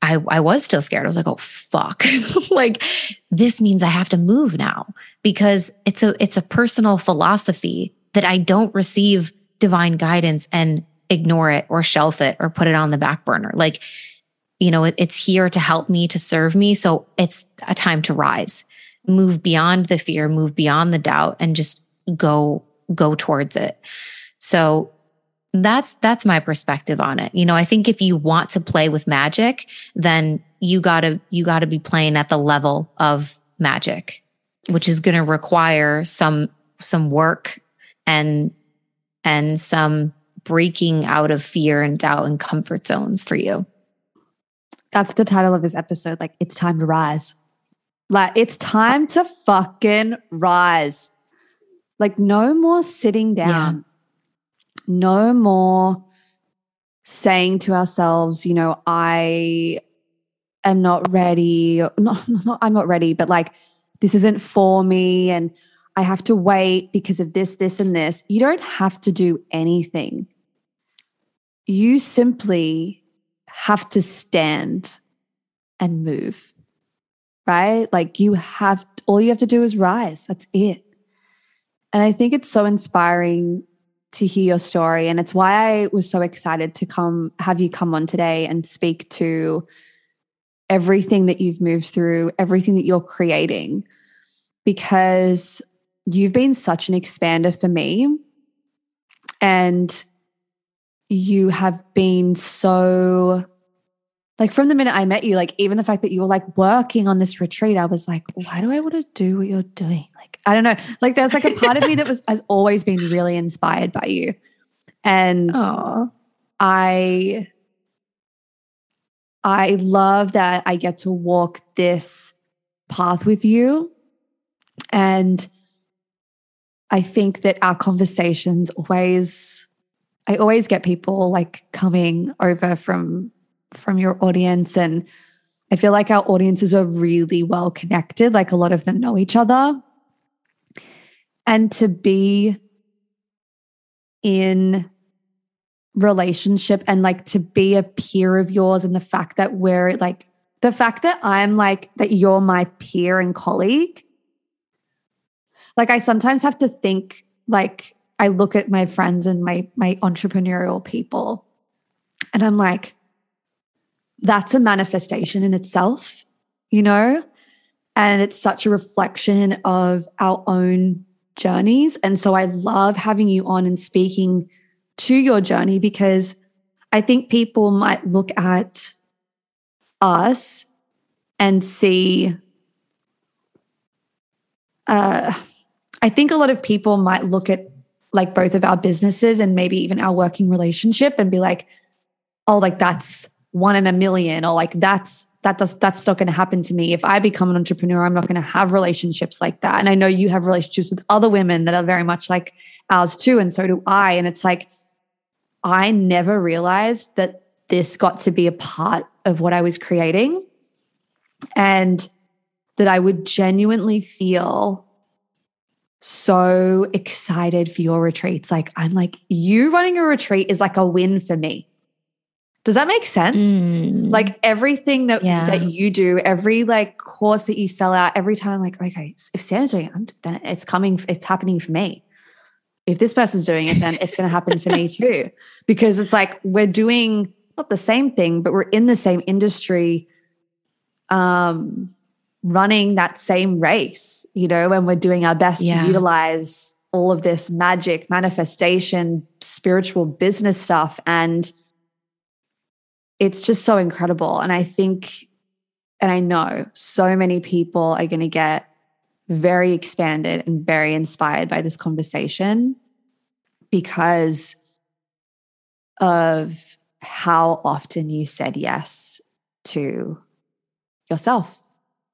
I, I was still scared. I was like, oh fuck. like this means I have to move now because it's a it's a personal philosophy that I don't receive divine guidance and ignore it or shelf it or put it on the back burner. Like, you know, it, it's here to help me, to serve me. So it's a time to rise, move beyond the fear, move beyond the doubt, and just go go towards it. So that's that's my perspective on it. You know, I think if you want to play with magic, then you got to you got to be playing at the level of magic, which is going to require some some work and and some breaking out of fear and doubt and comfort zones for you. That's the title of this episode. Like, it's time to rise. Like, it's time to fucking rise. Like, no more sitting down. Yeah. No more saying to ourselves, you know, I am not ready. Not, not, I'm not ready, but like, this isn't for me. And I have to wait because of this, this, and this. You don't have to do anything. You simply have to stand and move, right? Like you have, all you have to do is rise. That's it. And I think it's so inspiring to hear your story. And it's why I was so excited to come, have you come on today and speak to everything that you've moved through, everything that you're creating, because you've been such an expander for me. And you have been so, like, from the minute I met you, like, even the fact that you were like working on this retreat, I was like, why do I want to do what you're doing? Like, I don't know. Like, there's like a part of me that was, has always been really inspired by you. And Aww. I, I love that I get to walk this path with you. And I think that our conversations always, I always get people like coming over from from your audience and I feel like our audiences are really well connected. Like a lot of them know each other. And to be in relationship and like to be a peer of yours and the fact that we're like the fact that I'm like that you're my peer and colleague like I sometimes have to think like I look at my friends and my my entrepreneurial people and I'm like that's a manifestation in itself, you know? And it's such a reflection of our own journeys. And so I love having you on and speaking to your journey because I think people might look at us and see uh I think a lot of people might look at like both of our businesses and maybe even our working relationship and be like, oh, like that's one in a million, or like that's that does that's not going to happen to me. If I become an entrepreneur, I'm not going to have relationships like that. And I know you have relationships with other women that are very much like ours too, and so do I. And it's like I never realized that this got to be a part of what I was creating. And that I would genuinely feel so excited for your retreats. Like, I'm like, you running a retreat is like a win for me. Does that make sense? Mm. Like everything that yeah. that you do, every like course that you sell out, every time I'm like, okay, if Sam's doing it, then it's coming, it's happening for me. If this person's doing it, then it's going to happen for me too. Because it's like we're doing not the same thing, but we're in the same industry. Um, running that same race, you know, when we're doing our best yeah. to utilize all of this magic, manifestation, spiritual business stuff. And it's just so incredible. And I think, and I know so many people are going to get very expanded and very inspired by this conversation because of how often you said yes to yourself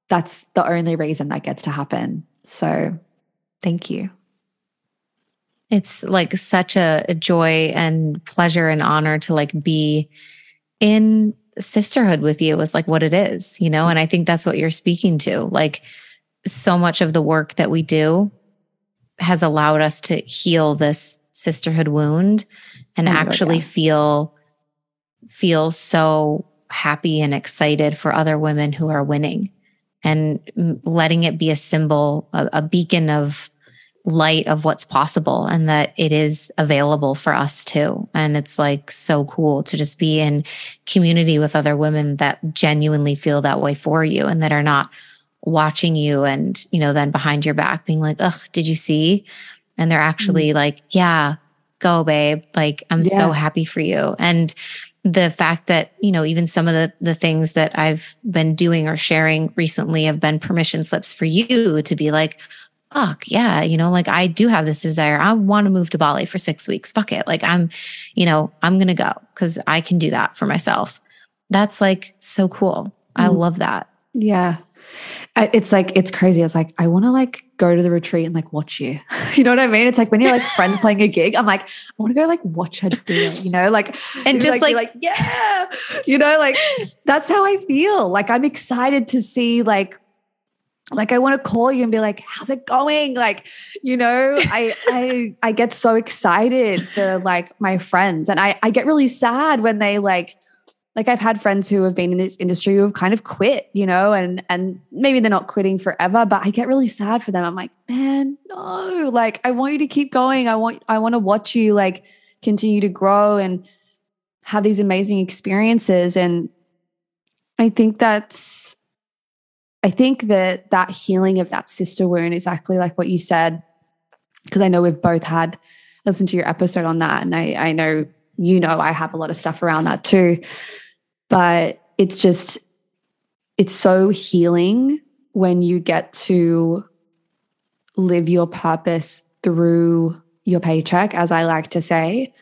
that's the only reason that gets to happen. So thank you. It's like such a, a joy and pleasure and honor to like be in sisterhood with you is like what it is, you know? And I think that's what you're speaking to. Like so much of the work that we do has allowed us to heal this sisterhood wound and oh, actually yeah. feel feel so happy and excited for other women who are winning and letting it be a symbol, a, a beacon of light of what's possible and that it is available for us too. And it's like so cool to just be in community with other women that genuinely feel that way for you and that are not watching you and, you know, then behind your back being like, ugh, did you see? And they're actually mm-hmm. like, yeah, go, babe. Like, I'm yeah. so happy for you. And the fact that, you know, even some of the, the things that I've been doing or sharing recently have been permission slips for you to be like, fuck yeah, you know, like I do have this desire. I want to move to Bali for six weeks. Fuck it. Like I'm, you know, I'm going to go because I can do that for myself. That's like so cool. Mm. I love that. Yeah. It's like, it's crazy. It's like, I want to like go to the retreat and like watch you. you know what I mean? It's like when you're like friends playing a gig, I'm like, I want to go like watch her do it, you know, like, and just like, like, yeah, you know, like that's how I feel. Like I'm excited to see like like I want to call you and be like, how's it going? Like, you know, I I I get so excited for like my friends. And I I get really sad when they like like I've had friends who have been in this industry who have kind of quit, you know, and and maybe they're not quitting forever, but I get really sad for them. I'm like, man, no, like I want you to keep going. I want I want to watch you like continue to grow and have these amazing experiences. And I think that's I think that that healing of that sister wound, exactly like what you said, because I know we've both had listened to your episode on that, and I, I know you know I have a lot of stuff around that too. But it's just, it's so healing when you get to live your purpose through your paycheck, as I like to say,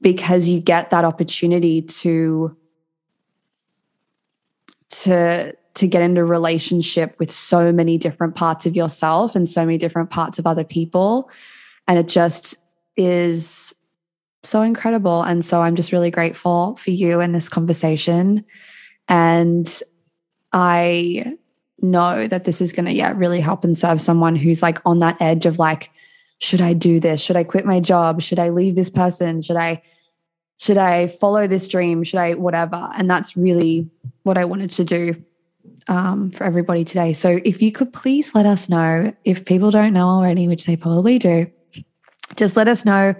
because you get that opportunity to to to get into relationship with so many different parts of yourself and so many different parts of other people. And it just is so incredible. And so I'm just really grateful for you and this conversation. And I know that this is going to, yeah, really help and serve someone who's like on that edge of like, should I do this? Should I quit my job? Should I leave this person? Should I, should I follow this dream? Should I, whatever? And that's really what I wanted to do um, for everybody today. So if you could please let us know if people don't know already, which they probably do, just let us know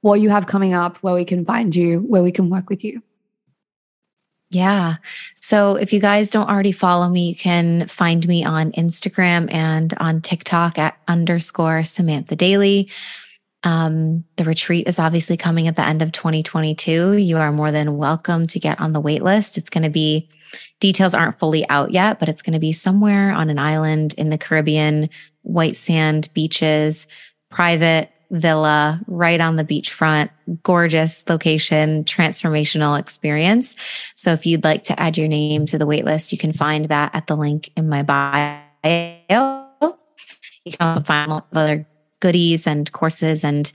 what you have coming up, where we can find you, where we can work with you. Yeah. So if you guys don't already follow me, you can find me on Instagram and on TikTok at underscore Samantha Daly. Um, the retreat is obviously coming at the end of 2022. You are more than welcome to get on the wait list. It's going to be Details aren't fully out yet, but it's going to be somewhere on an island in the Caribbean, white sand beaches, private villa right on the beachfront, gorgeous location, transformational experience. So if you'd like to add your name to the waitlist, you can find that at the link in my bio. You can find all of other goodies and courses and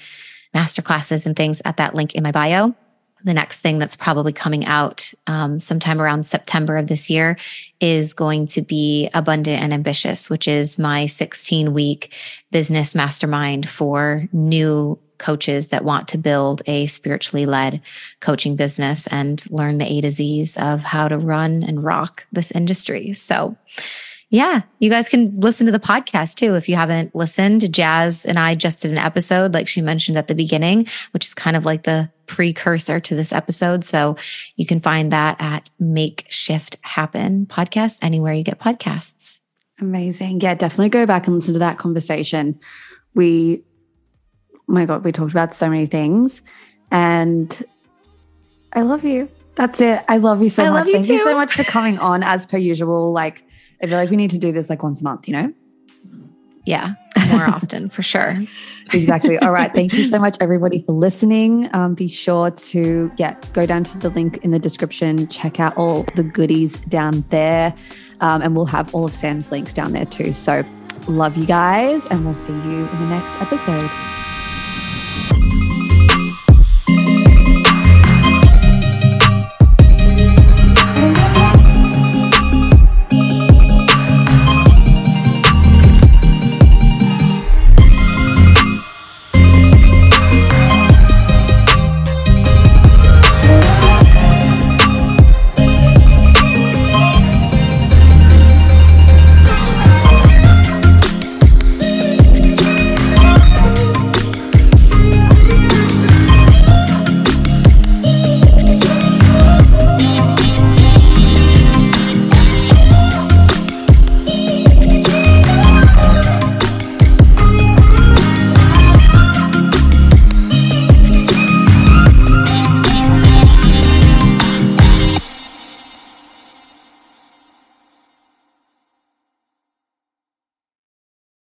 masterclasses and things at that link in my bio the next thing that's probably coming out um, sometime around September of this year is going to be Abundant and Ambitious, which is my 16 week business mastermind for new coaches that want to build a spiritually led coaching business and learn the A to Z's of how to run and rock this industry. So, yeah, you guys can listen to the podcast too. If you haven't listened, Jazz and I just did an episode, like she mentioned at the beginning, which is kind of like the precursor to this episode. So you can find that at Make Shift Happen podcast, anywhere you get podcasts. Amazing. Yeah, definitely go back and listen to that conversation. We, oh my God, we talked about so many things. And I love you. That's it. I love you so I much. You Thank too. you so much for coming on as per usual. Like, I feel like we need to do this like once a month, you know? Yeah, more often for sure. Exactly. All right. Thank you so much, everybody, for listening. Um, be sure to yeah, go down to the link in the description, check out all the goodies down there. Um, and we'll have all of Sam's links down there too. So love you guys, and we'll see you in the next episode.